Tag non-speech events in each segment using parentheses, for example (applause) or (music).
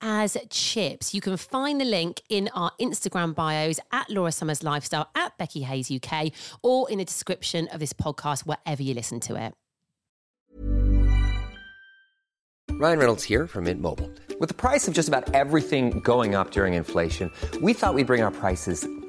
as chips. You can find the link in our Instagram bios at Laura Summers Lifestyle, at Becky Hayes UK, or in the description of this podcast, wherever you listen to it. Ryan Reynolds here from Mint Mobile. With the price of just about everything going up during inflation, we thought we'd bring our prices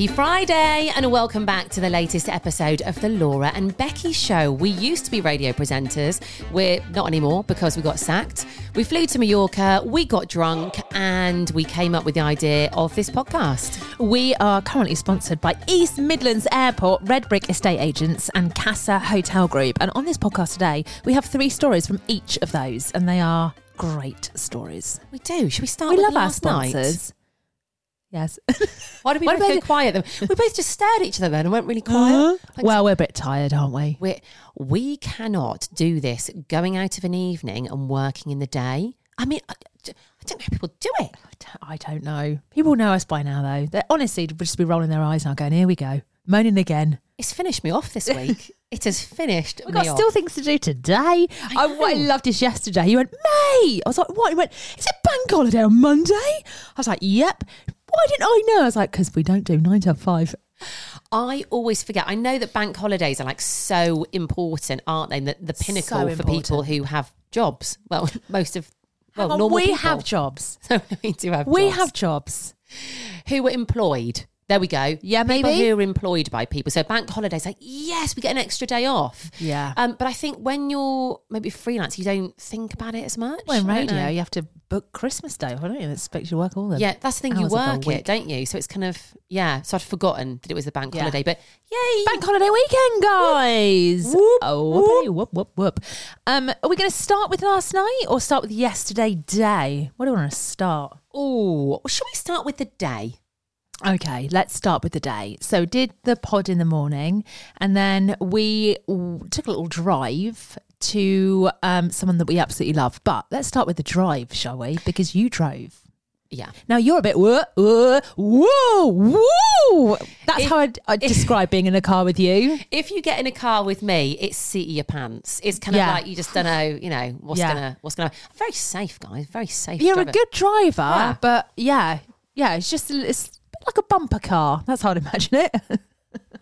Happy Friday, and welcome back to the latest episode of the Laura and Becky Show. We used to be radio presenters. We're not anymore because we got sacked. We flew to Mallorca, we got drunk, and we came up with the idea of this podcast. We are currently sponsored by East Midlands Airport, Redbrik Estate Agents, and Casa Hotel Group. And on this podcast today, we have three stories from each of those, and they are great stories. We do. Should we start we with love our last night? Yes. (laughs) Why did we Why both do go they- quiet then? (laughs) We both just stared at each other then and went really quiet. Like, well, we're a bit tired, aren't we? we we cannot do this going out of an evening and working in the day. I mean, I, I don't know how people do it. I don't- I don't know. People know us by now, though. They honestly would just be rolling their eyes now, going, "Here we go, moaning again." It's finished me off this week. (laughs) it has finished We've me got off. still things to do today. I, what I know. loved this yesterday. He went, May. I was like, what? He went, is it bank holiday on Monday? I was like, yep. Why didn't I know? I was like, because we don't do nine to five. I always forget. I know that bank holidays are like so important, aren't they? The, the pinnacle for people who have jobs. Well, (laughs) most of well, normal we people. have jobs. (laughs) So we do have. Jobs. We jobs. have jobs. who were employed. There we go. Yeah, people maybe. who are employed by people. So bank holidays, like yes, we get an extra day off. Yeah. Um, but I think when you're maybe freelance, you don't think about it as much. Well, in radio, you have to book Christmas Day, don't you? Expect you to work all the Yeah, that's the thing. You hours of the work it, don't you? So it's kind of yeah. So I'd forgotten that it was the bank Yeah. holiday, but yay! Bank holiday weekend, guys. Whoop, oh, whoopity, whoop, whoop, whoop. Um, are we going to start with last night or start with yesterday day? What do we want to start? Oh, should we start with the day? Okay, let's start with the day. So, did the pod in the morning, and then we took a little drive to um, someone that we absolutely love. But let's start with the drive, shall we? Because you drove. Yeah. Now you're a bit whoa, whoa, whoa, whoa. That's If- how I'd, I'd describe being in a car with you. If you get in a car with me, it's seat of your pants. It's kind Yeah. of like you just don't know, you know, what's Yeah. gonna what's gonna. Very safe, guys. Very safe. You're a good driver, Yeah. but yeah, yeah, it's just it's like a bumper car. That's how I'd imagine it. (laughs)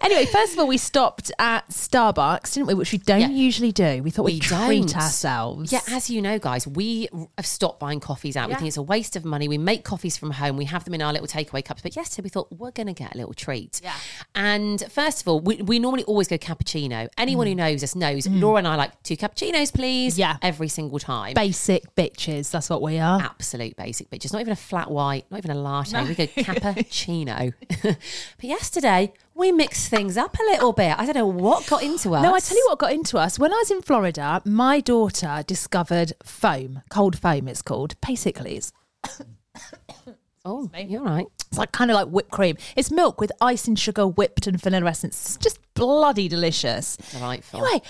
anyway, first of all, we stopped at Starbucks, didn't we? Which we don't Yeah. usually do. We thought We we'd treat don't. ourselves. Yeah, as you know, guys, we have stopped buying coffees out. We think it's a waste of money. We make coffees from home. We have them in our little takeaway cups. But yesterday we thought we're going to get a little treat. Yeah. And first of all, we, we normally always go cappuccino. Anyone who knows us knows Laura and I like two cappuccinos, please. Mm. Yeah. Every single time. basic bitches. That's what we are. Absolute basic bitches. Not even a flat white, not even a latte. We go (laughs) cappuccino. (laughs) but yesterday we mixed things up a little bit. I don't know what got into us. No, I tell you what got into us. When I was in Florida, my daughter discovered foam, cold foam it's called. Basically, it's, (coughs) Oh, you're right. it's like kind of like whipped cream. It's milk with ice and sugar whipped and vanilla essence. It's just bloody delicious. Delightful. Anyway,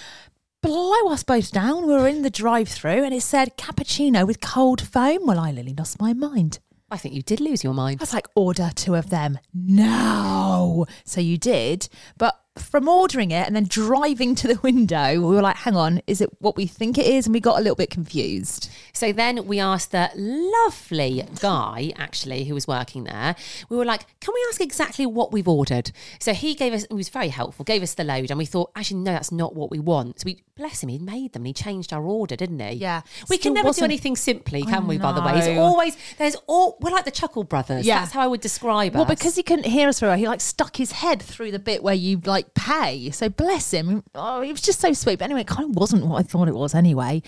blow us both down. We were in the drive through and it said cappuccino with cold foam. Well, I nearly lost my mind. I think you did lose your mind. I was like, order two of them. No. So you did. But from ordering it and then driving to the window, we were like, hang on, is it what we think it is? And we got a little bit confused. So then we asked the lovely guy, actually, who was working there. We were like, "Can we ask exactly what we've ordered?" So he gave us. He was very helpful. Gave us the load, and we thought, actually, no, that's not what we want. So we bless him. He made them. and He changed our order, didn't he? Yeah. We Still can never do wasn't- anything simply, can we? By the way, it's always there's all. We're like the Chuckle Brothers. Yeah. That's how I would describe it. Well, us. because he couldn't hear us very well, he like stuck his head through the bit where you like pay. So bless him. Oh, it was just so sweet. But anyway, it kind of wasn't what I thought it was anyway.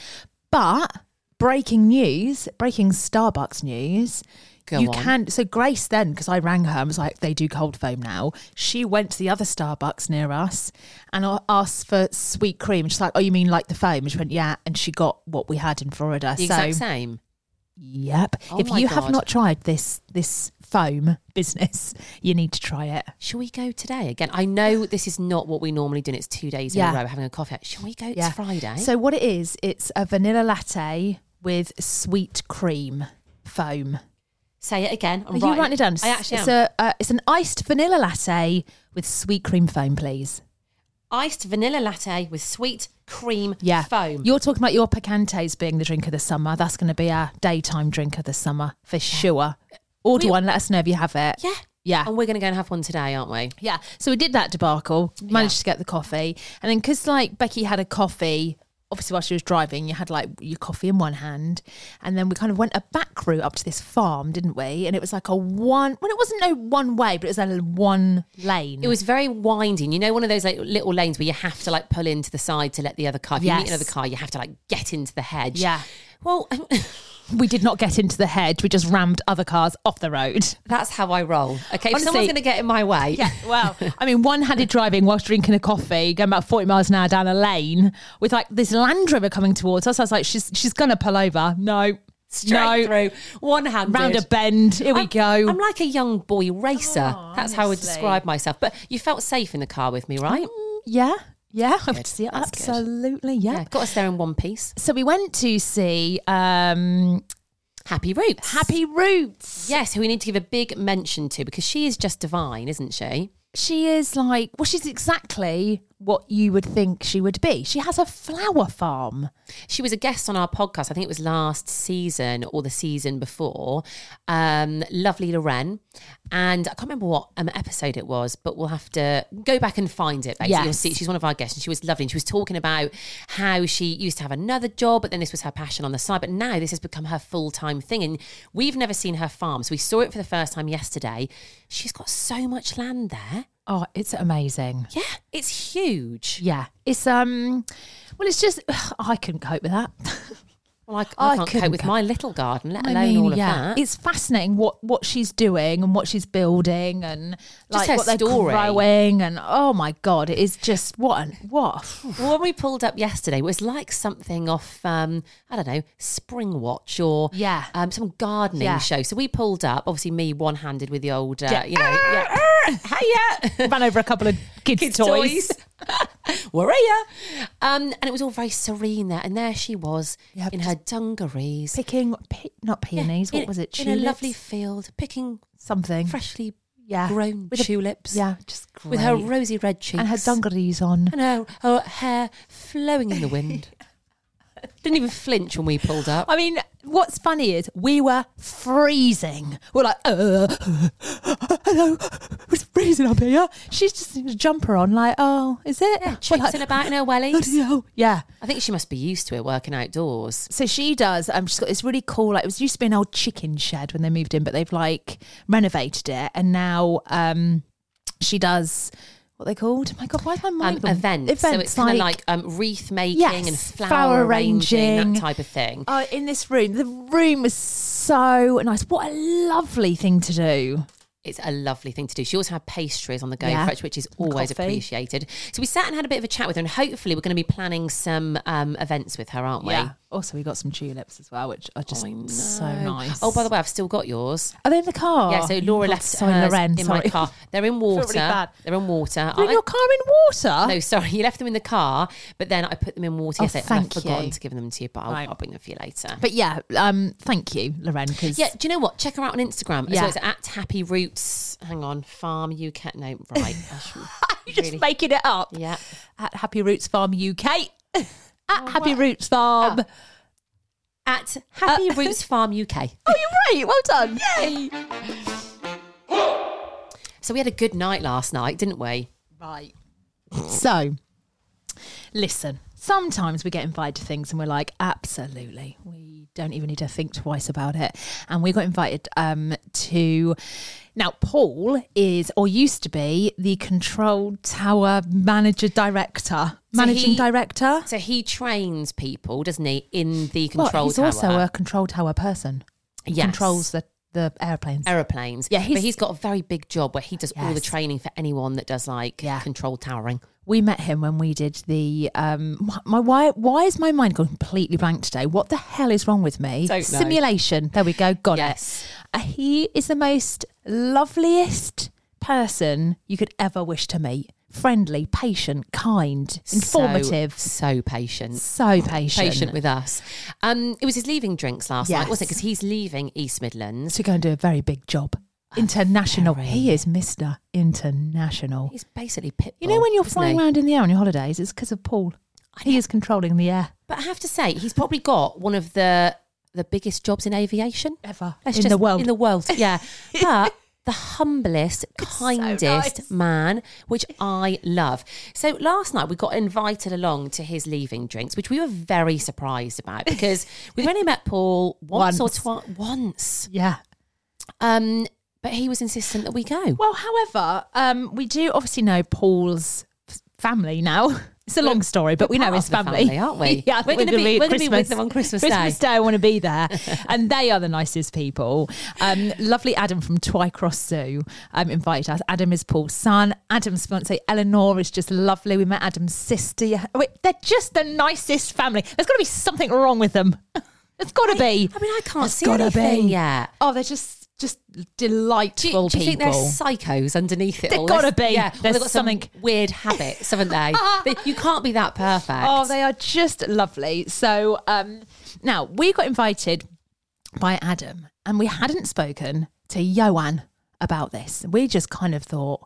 But breaking news, breaking Starbucks news. Go you on. can so Grace then because I rang her and was like they do cold foam now. She went to the other Starbucks near us and asked for sweet cream. She's like, "Oh, you mean like the foam?" And she went, "Yeah." And she got what we had in Florida. the so exact same. Yep. Oh if you have not tried this this foam business, you need to try it. Shall we go today again? I know this is not what we normally do. and It's two days in a row having a coffee. Shall we go? It's Friday. So what it is, it's a vanilla latte with sweet cream foam. say it again. I'm Are you writing it down? I actually it's am. a uh, it's an iced vanilla latte with sweet cream foam, please. iced vanilla latte with sweet cream Yeah. foam. You're talking about your picantes being the drink of the summer. That's going to be our daytime drink of the summer for sure. Order We- one. Let us know if you have it. yeah. Yeah. And we're going to go and have one today, aren't we? Yeah. So we did that debacle, managed to get the coffee. And then because like Becky had a coffee, obviously while she was driving, you had like your coffee in one hand. And then we kind of went a back route up to this farm, didn't we? And it was like a one, well, it wasn't no one way, but it was a one lane. It was very winding. You know, one of those like little lanes where you have to like pull into the side to let the other car. If you meet another car, you have to like get into the hedge. Yeah. Well, (laughs) we did not get into the hedge. We just rammed other cars off the road. that's how I roll. Okay, if someone's going to get in my way, Yeah, well, I mean, one-handed driving whilst drinking a coffee, going about forty miles an hour down a lane with like this Land Rover coming towards us. I was like, she's she's gonna pull over. No, straight no, through, one hand round a bend. Here we I'm, go. I'm like a young boy racer. Oh, That's how I would describe myself. But you felt safe in the car with me, right? Mm, yeah, yeah, I would see it. That's. Absolutely, yeah. yeah. Got us there in one piece. So we went to see um, Happy Roots. Happy Roots. Yes, who we need to give a big mention to because she is just divine, isn't she? She is like, well, she's exactly what you would think she would be. She has a flower farm. She was a guest on our podcast. I think it was last season or the season before. Um, lovely Loren, and I can't remember what um, episode it was, but we'll have to go back and find it. Basically, you'll see she's one of our guests, and she was lovely. And she was talking about how she used to have another job, but then this was her passion on the side. But now this has become her full time thing, and we've never seen her farm, so we saw it for the first time yesterday. She's got so much land there. Oh, it's amazing. Yeah, it's huge. Yeah, it's um, well, it's just (sighs) I couldn't cope with that. (laughs) Well, I, I I can't cope with go- my little garden, let I alone mean, all of yeah, that. it's fascinating what what she's doing and what she's building and Just like what they're story. growing and oh my god, it is just what an, what. (sighs) Well, when we pulled up yesterday, it was like something off, um, I don't know, Spring Watch or Yeah. um, some gardening Yeah. show. So we pulled up, obviously me one handed with the old, uh, Yeah. you know, yeah, (laughs) hiya, (laughs) Ran over a couple of kids', kids' toys. toys. Where are you? Um, and it was all very serene there. And there she was Yeah, in her dungarees. Picking, not peonies. in, what was it? In a lovely field, picking something. freshly yeah, grown With a- tulips. yeah, just great. With her rosy red cheeks. and her dungarees on. And her, her hair flowing in the wind. Didn't even flinch when we pulled up. I mean, what's funny is we were freezing. We're like, uh, hello, it's freezing up here. She's just in a jumper on, like, oh, is it? Yeah, in about in her wellies. Yeah. I think she must be used to it working outdoors. So she does. Um, she's got this really cool. Like it was used to be an old chicken shed when they moved in, but they've like renovated it, and now um, she does what they called. My God, why is my Um, mind gone? events. So it's kind of like um, wreath making Yes, and flower, flower arranging, arranging. that type of thing. Oh, in this room, the room was so nice. What a lovely thing to do. it's a lovely thing to do. She also had pastries on the go Yeah. which is always coffee. appreciated. So we sat and had a bit of a chat with her, and hopefully we're going to be planning some um, events with her, aren't we? Yeah. Also, we got some tulips as well, which are just I know. so nice. Oh, by the way, I've still got yours. are they in the car? Yeah, so Laura Oh, left Sorry, hers Loren. in sorry. my car. (laughs) They're in water. really bad. They're in water. They're in I- your car in water? no, sorry, you left them in the car, but then I put them in water Oh, yesterday. and I've thank forgotten you. to give them to you, but I'll, Right. I'll bring them for you later. But yeah, um, thank you, Loren. Because Yeah, do you know what? Check her out on Instagram. Yeah. So it's at Happy Roots. Hang on, Farm UK. No, right. (laughs) I you're just really- making it up. Yeah. At Happy Roots Farm UK. (laughs) At oh, Happy Roots Farm. At Happy uh, Roots Farm UK. (laughs) Oh, you're right. Well done. Yay. So we had a good night last night, didn't we? Right. So, listen, sometimes we get invited to things and we're like, absolutely. We don't even need to think twice about it. And we got invited um, to. Now, Paul is, or used to be, the Control Tower Manager Director. Managing he- Director. So he trains people, doesn't he, in the Well, control he's tower? He's also a Control Tower person. He Yes. Controls the, the airplanes. aeroplanes. Yeah, but he's- he's got a very big job where he does all the training for anyone that does like Yeah. control towering. We met him when we did the um my why why is my mind gone completely blank today? What the hell is wrong with me? Simulation. There we go. Got Yes. it uh, he is the most loveliest person you could ever wish to meet. Friendly patient kind informative. So, so patient. so, patient. Patient with us. Um, it was his leaving drinks last night, wasn't it? Because he's leaving East Midlands. to go and do a very big job international he is mr international He's basically pit. you know when you're flying he? around in the air on your holidays it's because of paul he is controlling the air But I have to say, he's probably got one of the the biggest jobs in aviation ever in just- the world In the world, yeah. (laughs) but the humblest, (laughs) kindest nice. man, which I love. So last night we got invited along to his leaving drinks, which we were very surprised about because (laughs) we've only met Paul once, Once. or twice. Once. yeah Um, but he was insistent that we go. Well, however, um, we do obviously know Paul's f- family now. (laughs) It's a long story, but we're we know his family. family, aren't we? (laughs) yeah, We're gonna be- we're gonna be with them on Christmas Day. Christmas Day, I want to be there, (laughs) and they are the nicest people. Um, lovely Adam from Twycross Zoo um, invited us. Adam is Paul's son. Adam's fiance Eleanor is just lovely. We met Adam's sister. Wait, they're just the nicest family. There's got to be something wrong with them. There's got to be. I mean, I can't There's see gotta anything be. yet. Oh, they're just just Do delightful do you think there's psychos underneath it? They've gotta be. Yeah, they've got some something- weird habits, haven't (laughs) they? You can't be that perfect. Oh, they are just lovely. So um, now we got invited by Adam, and we hadn't spoken to Ioan about this. We just kind of thought.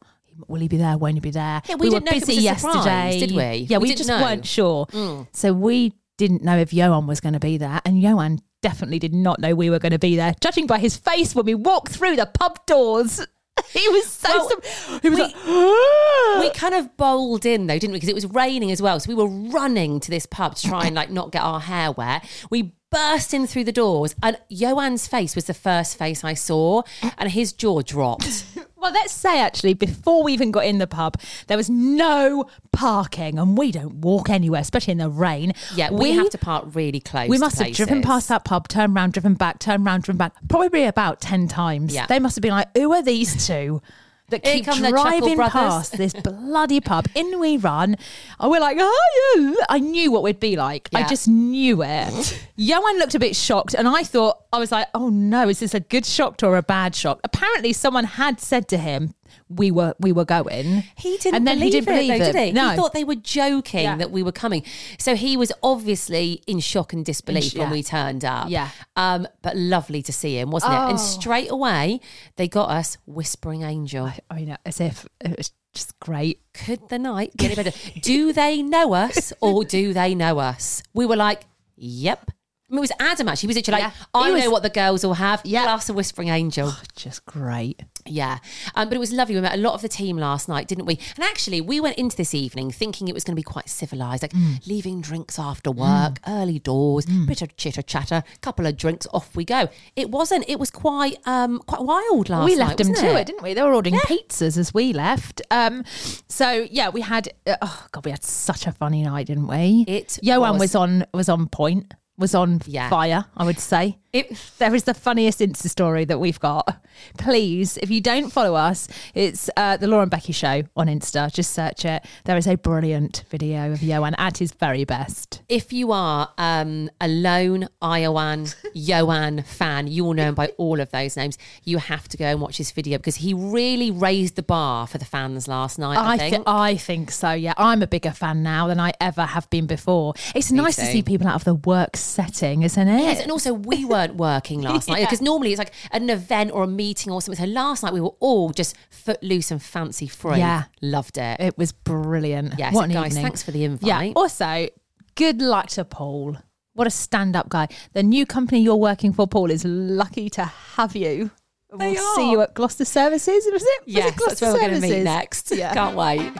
Will he be there? Won't he be there? Yeah, we were didn't know if it busy was a surprise, yesterday, did we? Yeah, We we, just know. Mm. weren't sure. So we didn't know if Ioan was going to be there, and Ioan definitely did not know we were going to be there. Judging by his face when we walked through the pub doors, (laughs) he was so. Well, he was we- like, we kind of bowled in though, didn't we? Because it was raining as well. So we were running to this pub to try and like not get our hair wet. We burst in through the doors, and Ioan's face was the first face I saw, and his jaw dropped. (laughs) Well, let's say actually, before we even got in the pub, there was no parking, and we don't walk anywhere, especially in the rain. Yeah, we, have to park really close. We must have driven past that pub, turned round, driven back, turned round, driven back, probably about 10 times. Yeah. They must have been like, who are these two? That keep driving past this (laughs) bloody pub. In we run. And we're like, oh, yeah. I knew what we'd be like. I just knew it. (laughs) Ioan looked a bit shocked, and I thought, I was like, oh no, is this a good shock or a bad shock? Apparently, someone had said to him, we were we were going. He didn't and then believe he didn't it, though, it. did he? No. He thought they were joking Yeah. that we were coming. So he was obviously in shock and disbelief yeah. when we turned up. Yeah. Um, but lovely to see him, wasn't it? And Oh. straight away, they got us Whispering Angel. I know, as if it was just great. Could the night get any better? do they know us or do they know us? We were like, yep. I mean, it was Adam actually. He was literally like, Yeah. I was- know what the girls will have. Yeah. Plus a Whispering Angel. Just great. Yeah. Um, but it was lovely. We met a lot of the team last night, didn't we? And actually, we went into this evening thinking it was going to be quite civilised, like Mm. leaving drinks after work, early doors, bit of chitter chatter, couple of drinks, off we go. It wasn't. It was quite um, quite wild last we night. left them to it? it, didn't we? They were ordering pizzas as we left. Um, so yeah, we had. Uh, oh god, we had such a funny night, didn't we? It Ioan was- was, on was on point, was on Yeah. fire. I would say. It, There is the funniest Insta story that we've got. Please, if you don't follow us, it's uh, the Laura and Becky Show on Insta. Just search it. There is a brilliant video of Ioan at his very best. if you are um, a lone Iowan (laughs) Johan fan, you will know him by all of those names. You have to go and watch this video because he really raised the bar for the fans last night. I, I, think. thi- I think so. Yeah, I'm a bigger fan now than I ever have been before. It's nice to see people out of the work setting, isn't it? Yes, and also we (laughs) weren't working last night (laughs) because normally it's like an event or a meeting or something. So last night we were all just footloose and fancy free. Yeah. loved it. It was brilliant. Yes, what an guys, evening. thanks for the invite. Yeah. Also, good luck to Paul. What a stand-up guy. The new company you're working for, Paul, is lucky to have you. They we'll see you at Gloucester Services. Was it? Was it yes, that's Gloucester where we're going to meet Services? next. Yeah. Can't wait.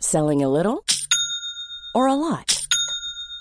Selling a little or a lot?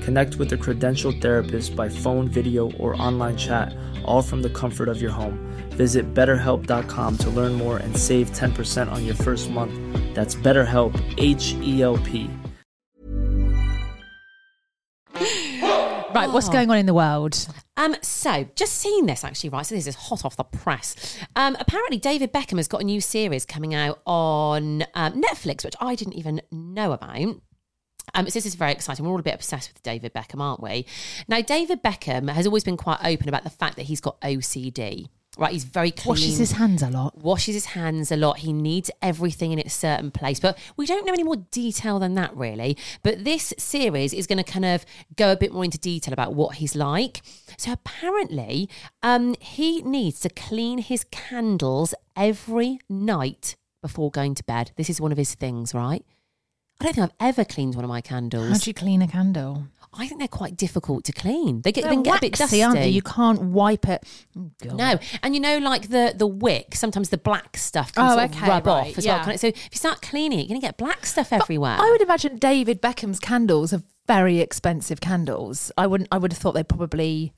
Connect with a credentialed therapist by phone, video, or online chat, all from the comfort of your home. Visit betterhelp.com to learn more and save 10% on your first month. That's BetterHelp, H E L P. Right, what's going on in the world? Um, so just seen this actually, right? So this is hot off the press. Um, apparently David Beckham has got a new series coming out on um, Netflix, which I didn't even know about. Um, so this is very exciting. We're all a bit obsessed with David Beckham, aren't we? Now, David Beckham has always been quite open about the fact that he's got OCD. Right, he's very clean. Washes his hands a lot. washes his hands a lot. He needs everything in its certain place. But we don't know any more detail than that, really. But this series is going to kind of go a bit more into detail about what he's like. So apparently, um, he needs to clean his candles every night before going to bed. This is one of his things, right? I don't think I've ever cleaned one of my candles. How do you clean a candle? I think they're quite difficult to clean. They get, they get a bit dusty. aren't they? You can't wipe it. Oh, God. No, and you know, like the the wick, sometimes the black stuff can Oh, sort of okay, rub right, off as yeah. well. So if you start cleaning it, you're going to get black stuff everywhere. I would imagine David Beckham's candles are very expensive candles. I wouldn't. I would have thought they probably,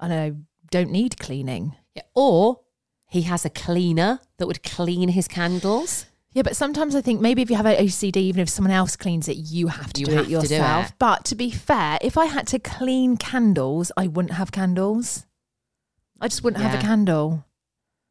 I don't know, don't need cleaning. Yeah, Or he has a cleaner that would clean his candles. Yeah, but sometimes I think maybe if you have an OCD, even if someone else cleans it, you have to You do have it to do yourself. it. But to be fair, if I had to clean candles, I wouldn't have candles. I just wouldn't have a candle.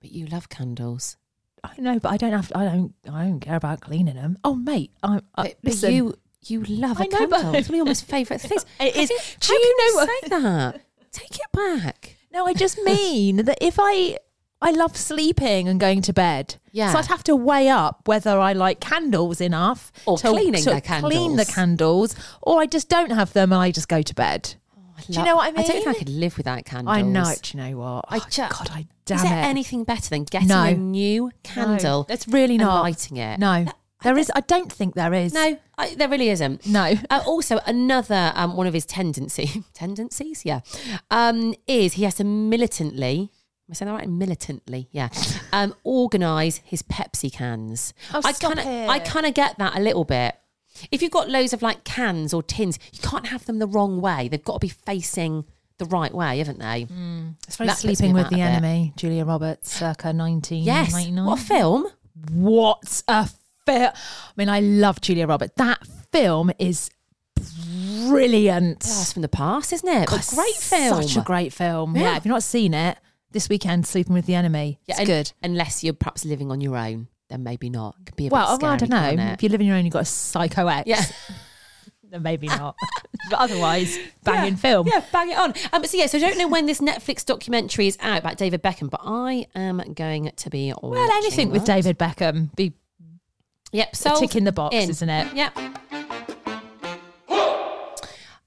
But you love candles. I know, but I don't have. I don't. I don't care about cleaning them. Oh, mate, I, I, But, but listen, you you love a I know, candle. but- it's one of your most (laughs) favourite things. It How is. Do you know what- say that? Take it back. No, I just mean that if I I love sleeping and going to bed. Yeah. So I'd have to weigh up whether I like candles enough Or cleaning to the clean the candles. candles, or I just don't have them and I just go to bed. Do you know what I mean? I don't think I could live without candles. I know. Do you know what? I Oh, ju- God, I damn Is there it. anything better than getting No. a new candle? No, that's really and not lighting it. No, there is. I don't think there is. No, I, there really isn't. No. Uh, also, another um, one of his tendency (laughs) tendencies, yeah, um, is he has to militantly. Am I saying that right? Militantly, yeah. Um, organize his Pepsi cans. Oh, I stop kinda, it. I kind of get that a little bit. If you've got loads of like cans or tins, you can't have them the wrong way. They've got to be facing the right way, haven't they? It's very That puts me sleeping with about the a bit. enemy, Julia Roberts, circa nineteen Yes. What a film? What a film! I mean, I love Julia Roberts. That film is brilliant. That's from the past, isn't it? God, But great film. Such a great film. Yeah. Yeah. if you've not seen it, this weekend, Sleeping with the Enemy. Yeah, it's and- good. Unless you're perhaps living on your own, then maybe not. It could be a Well, bit well, I don't know. If you live on your own, you've got a psycho ex. Yeah. (laughs) then Maybe not. (laughs) but otherwise, banging film. Yeah, bang it on. Um, so yeah, so I don't know when this Netflix documentary is out about David Beckham, but I am going to be Well, anything with David Beckham be Yep, a tick in the box, in. isn't it? Yep.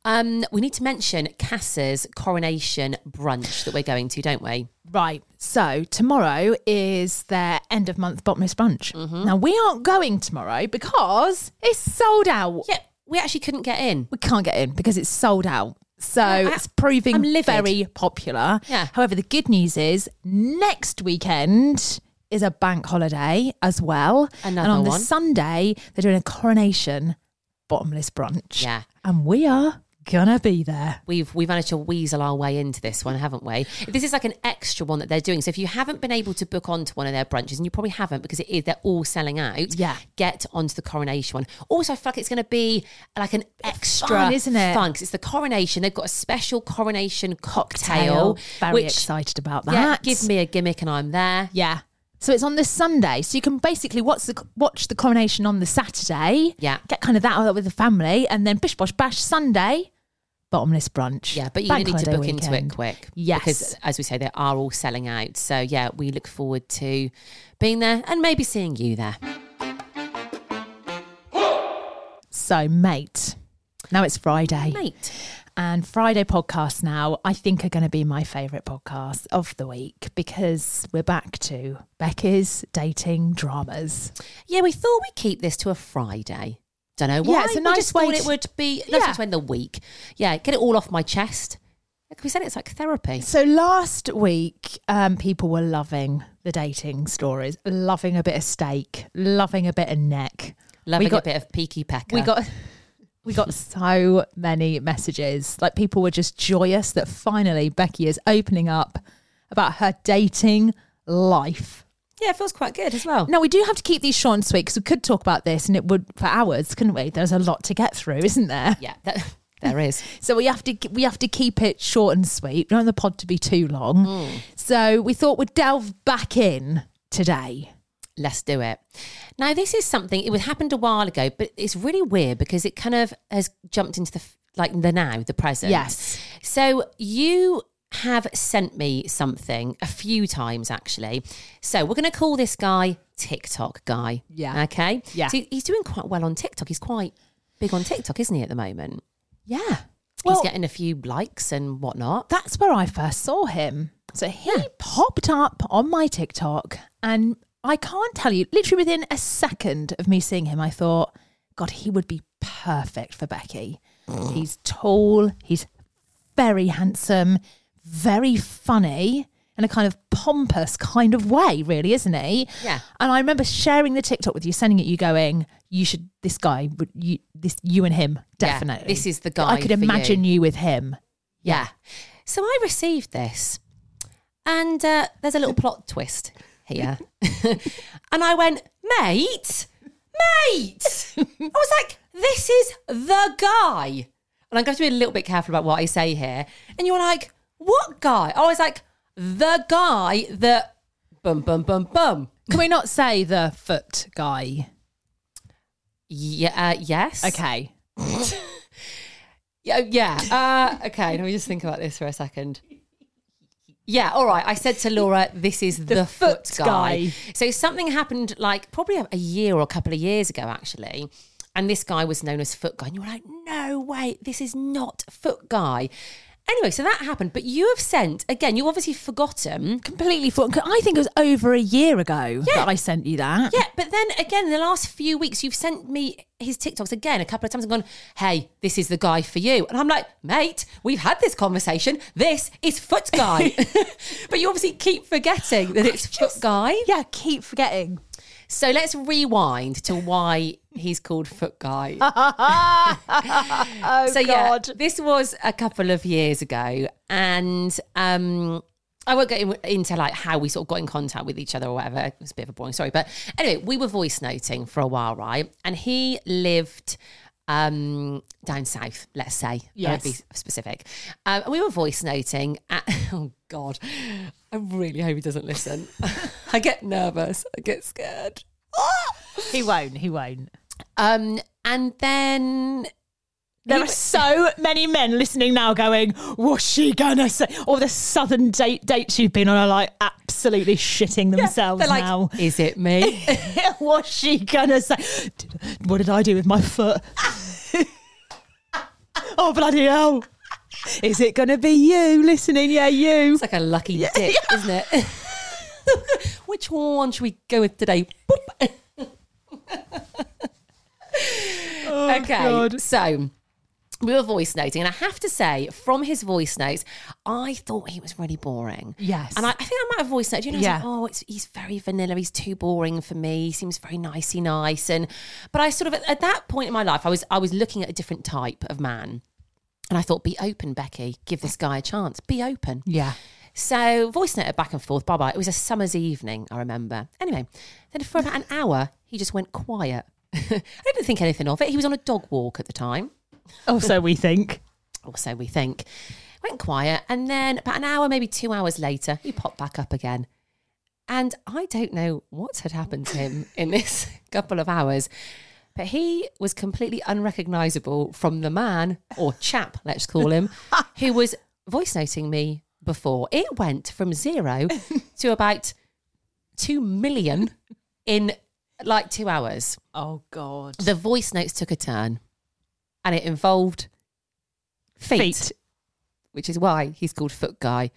Um, we need to mention Casa's coronation brunch that we're going to, don't we? Right. So tomorrow is their end of month bottomless brunch. Mm-hmm. Now we aren't going tomorrow because it's sold out. Yeah, we actually couldn't get in. We can't get in because it's sold out. So I- it's proving very popular. Yeah. However, the good news is next weekend is a bank holiday as well. Another and on the. Sunday, they're doing a coronation bottomless brunch. Yeah. And we are gonna be there. We've we've managed to weasel our way into this one, haven't we? This is like an extra one that they're doing. So if you haven't been able to book onto one of their brunches, and you probably haven't because it is they're all selling out. Yeah. get onto the coronation one. Also, I feel like it's going to be like an extra fun, isn't it? Fun because it's the coronation. They've got a special coronation cocktail. Very which, excited about that. Yeah, give me a gimmick and I'm there. Yeah. So it's on this Sunday. So you can basically watch the watch the coronation on the Saturday. Yeah. Get kind of that out with the family, and then bish bosh bash Sunday, bottomless brunch. Yeah, but you need to book into it weekend. quick. Yes. Because as we say, they are all selling out. So yeah, we look forward to being there and maybe seeing you there. So, mate, now it's Friday. Mate. And Friday podcasts now, I think, are going to be my favourite podcast of the week because we're back to Becky's dating dramas. Yeah, we thought we'd keep this to a Friday. Don't know why. Yeah, it's a We nice just way thought to- it would be nice Yeah. to end the week. Yeah, get it all off my chest. Like we said, it's like therapy. So last week, um, people were loving the dating stories, loving a bit of steak, loving a bit of neck. Loving got- a bit of peaky pecker. We got we got so many messages. Like people were just joyous that finally Becky is opening up about her dating life. yeah, it feels quite good as well. Now we do have to keep these short and sweet because we could talk about this and it would for hours, couldn't we? There's a lot to get through, isn't there? Yeah, that, (laughs) there is. So we have to we have to keep it short and sweet. We don't want the pod to be too long. Mm. So we thought we'd delve back in today. Let's do it. Now, this is something, it was happened a while ago, but it's really weird because it kind of has jumped into the, like the now, the present. Yes. So you have sent me something a few times actually. So we're going to call this guy TikTok guy. Yeah. Okay. Yeah. So he's doing quite well on TikTok. He's quite big on TikTok, isn't he, at the moment? Yeah. he's getting a few likes and whatnot. that's where I first saw him. So he popped up on my TikTok, and I can't tell you, literally within a second of me seeing him, I thought, God, he would be perfect for Becky. He's tall, he's very handsome, very funny. In a kind of pompous kind of way, really, isn't he? Yeah. And I remember sharing the TikTok with you, sending it you, going, "You should. This guy would you. This you and him Yeah, definitely. this is the guy. I could for you. imagine you with him. Yeah. So I received this, and uh, there's a little plot twist here. and I went, mate, mate. I was like, this is the guy. And I'm going to be a little bit careful about what I say here. And you're like, what guy? I was like, the guy that bum, bum, bum, bum. Can we not say the foot guy? Yeah, uh, yes. Okay. (laughs) Yeah, yeah. Uh, okay, let me just think about this for a second. Yeah, all right. I said to Laura, this is the, foot, foot guy. guy. So something happened like probably a year or a couple of years ago, actually. And this guy was known as Foot Guy. And you were like, no way, this is not Foot Guy. Anyway, so that happened. But you have sent, again, you obviously forgotten. Completely forgotten. I think it was over a year ago Yeah. that I sent you that. Yeah, but then again, in the last few weeks, you've sent me his TikToks again a couple of times and gone, hey, this is the guy for you. And I'm like, mate, we've had this conversation. This is Foot Guy. (laughs) (laughs) but you obviously keep forgetting that it's Foot Guy. Yeah, keep forgetting. So let's rewind to why he's called Foot Guy. (laughs) Oh, so yeah, this was a couple of years ago, and um, I won't get in, into like how we sort of got in contact with each other or whatever. It's a bit of a boring story, but anyway, we were voice noting for a while, right? And he lived um, down south, let's say. Won't be specific. Um, and we were voice noting at. (laughs) Oh God, I really hope he doesn't listen. (laughs) I get nervous. I get scared. He won't. He won't. Um, and then There are so many men listening now going, what's she gonna say? Or the southern date dates you've been on are like absolutely shitting themselves like, now. (laughs) is it me? (laughs) what's she gonna say? What did I do with my foot? (laughs) oh bloody hell. Is it gonna be you listening? Yeah, you. It's like a lucky dip, isn't it? Which one should we go with today? Boop. okay, God. so we were voice noting, and I have to say, from his voice notes, I thought he was really boring. Yes. and I, I think I might have voice noted. You know, I was Yeah. like, oh, it's, he's very vanilla. He's too boring for me. He seems very nicey nice, and but I sort of at, at that point in my life, I was I was looking at a different type of man, and I thought, be open, Becky. Give this guy a chance. Be open. Yeah. So voice noted back and forth. Bye bye. It was a summer's evening, I remember. Anyway, then for about an hour, he just went quiet. (laughs) I didn't think anything of it. He was on a dog walk at the time, Oh, so we think. or so we think. Went quiet, and then about an hour, maybe two hours later, he popped back up again. And I don't know what had happened to him in this (laughs) couple of hours, but he was completely unrecognizable from the man or chap, let's call him, (laughs) who was voice noting me before. It went from zero to about 2 million in like two hours. Oh God. The voice notes took a turn and it involved feet, Feet. which is why he's called Foot Guy.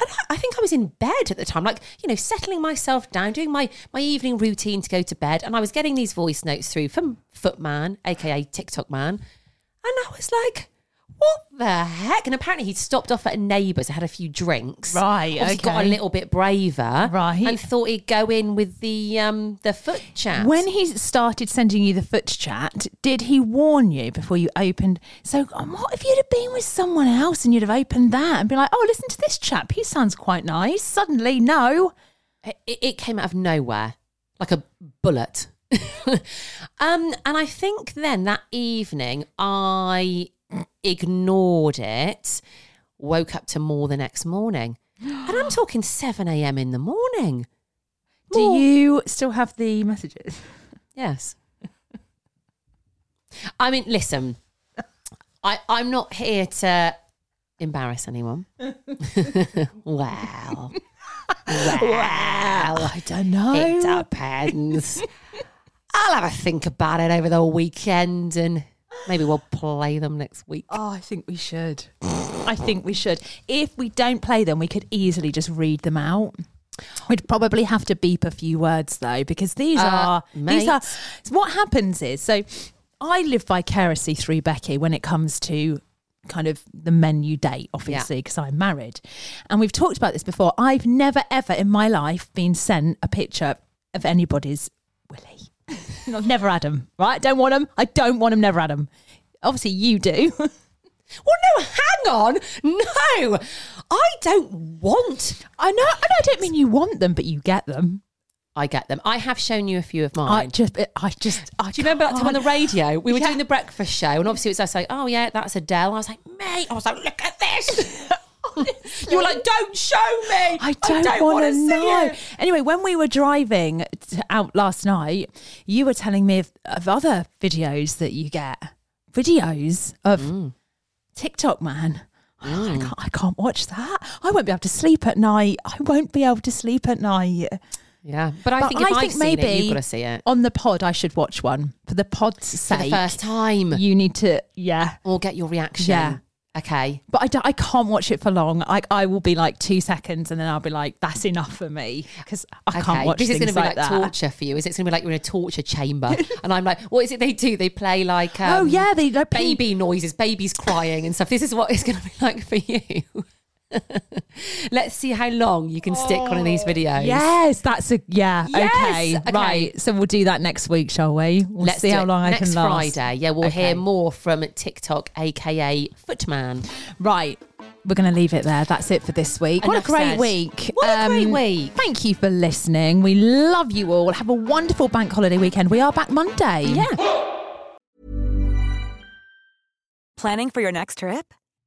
And I- I think I was in bed at the time, like, you know, settling myself down, doing my, my evening routine to go to bed. And I was getting these voice notes through from Footman, aka TikTok Man. And I was like, what the heck? And apparently he'd stopped off at a neighbour's, had a few drinks. Right, Obviously got a little bit braver. Right. And thought he'd go in with the um the foot chat. When he started sending you the foot chat, did he warn you before you opened? So, um, what if you'd have been with someone else and you'd have opened that and been like, oh, listen to this chap. He sounds quite nice. Suddenly, no. it, it came out of nowhere like a bullet (laughs) um and i think then that evening i ignored it woke up to more the next morning and i'm talking 7am in the morning Do you still have the messages? yes i mean listen i i'm not here to embarrass anyone (laughs) wow well I don't know. It depends. I'll have a think about it over the weekend and maybe we'll play them next week. Oh, I think we should. I think we should. If we don't play them, we could easily just read them out. We'd probably have to beep a few words though, because these Uh, are these are. What happens is, so I live vicariously through Becky when it comes to kind of the men you date, obviously, because I'm married, and we've talked about this before. I've never ever in my life been sent a picture of anybody's willy. I've never had them. Right? Don't want them. I don't want them. Never had them. Obviously, you do. (laughs) Well, no, hang on. No, I don't want. I know, and I don't mean you want them, but you get them. I get them. I have shown you a few of mine. I just, I just, I Do you remember that time on the radio? We were Yeah. doing the breakfast show, and obviously it was us like, "Oh yeah, that's Adele." I was like, "Mate," I was like, "Look at this." (laughs) you were like, "Don't show me." I don't, want wanna know. it." Anyway, when we were driving out last night, you were telling me of, of other videos that you get. Videos of Mm. TikTok man. I, can't, I can't watch that. I won't be able to sleep at night. I won't be able to sleep at night. Yeah, but I But think I I've think seen maybe it, you've got to see it On the pod, I should watch one for the pod's for the first time, You need to, yeah. or get your reaction. Yeah. Okay. But I, don't- I can't watch it for long. I, I will be like two seconds and then I'll be like, that's enough for me because I can't watch This is going to be like, like, torture for you. Is it going to be like you're in a torture chamber? (laughs) and I'm like, what is it they do? They play like um, oh, yeah. They like, baby noises, babies crying and stuff. This is what it's going to be (laughs) like for you. (laughs) Let's see how long you can stick one of these videos. Yes, that's a yeah. Yes, okay, okay. right. So we'll do that next week, shall we? We'll Let's see how long I Next can last. Friday. Yeah, we'll Okay. hear more from TikTok, aka Footman. Right. We're going to leave it there. That's it for this week. what a great said. week. Um, What a great week. Thank you for listening. We love you all. Have a wonderful bank holiday weekend. We are back Monday. Yeah. Planning for your next trip?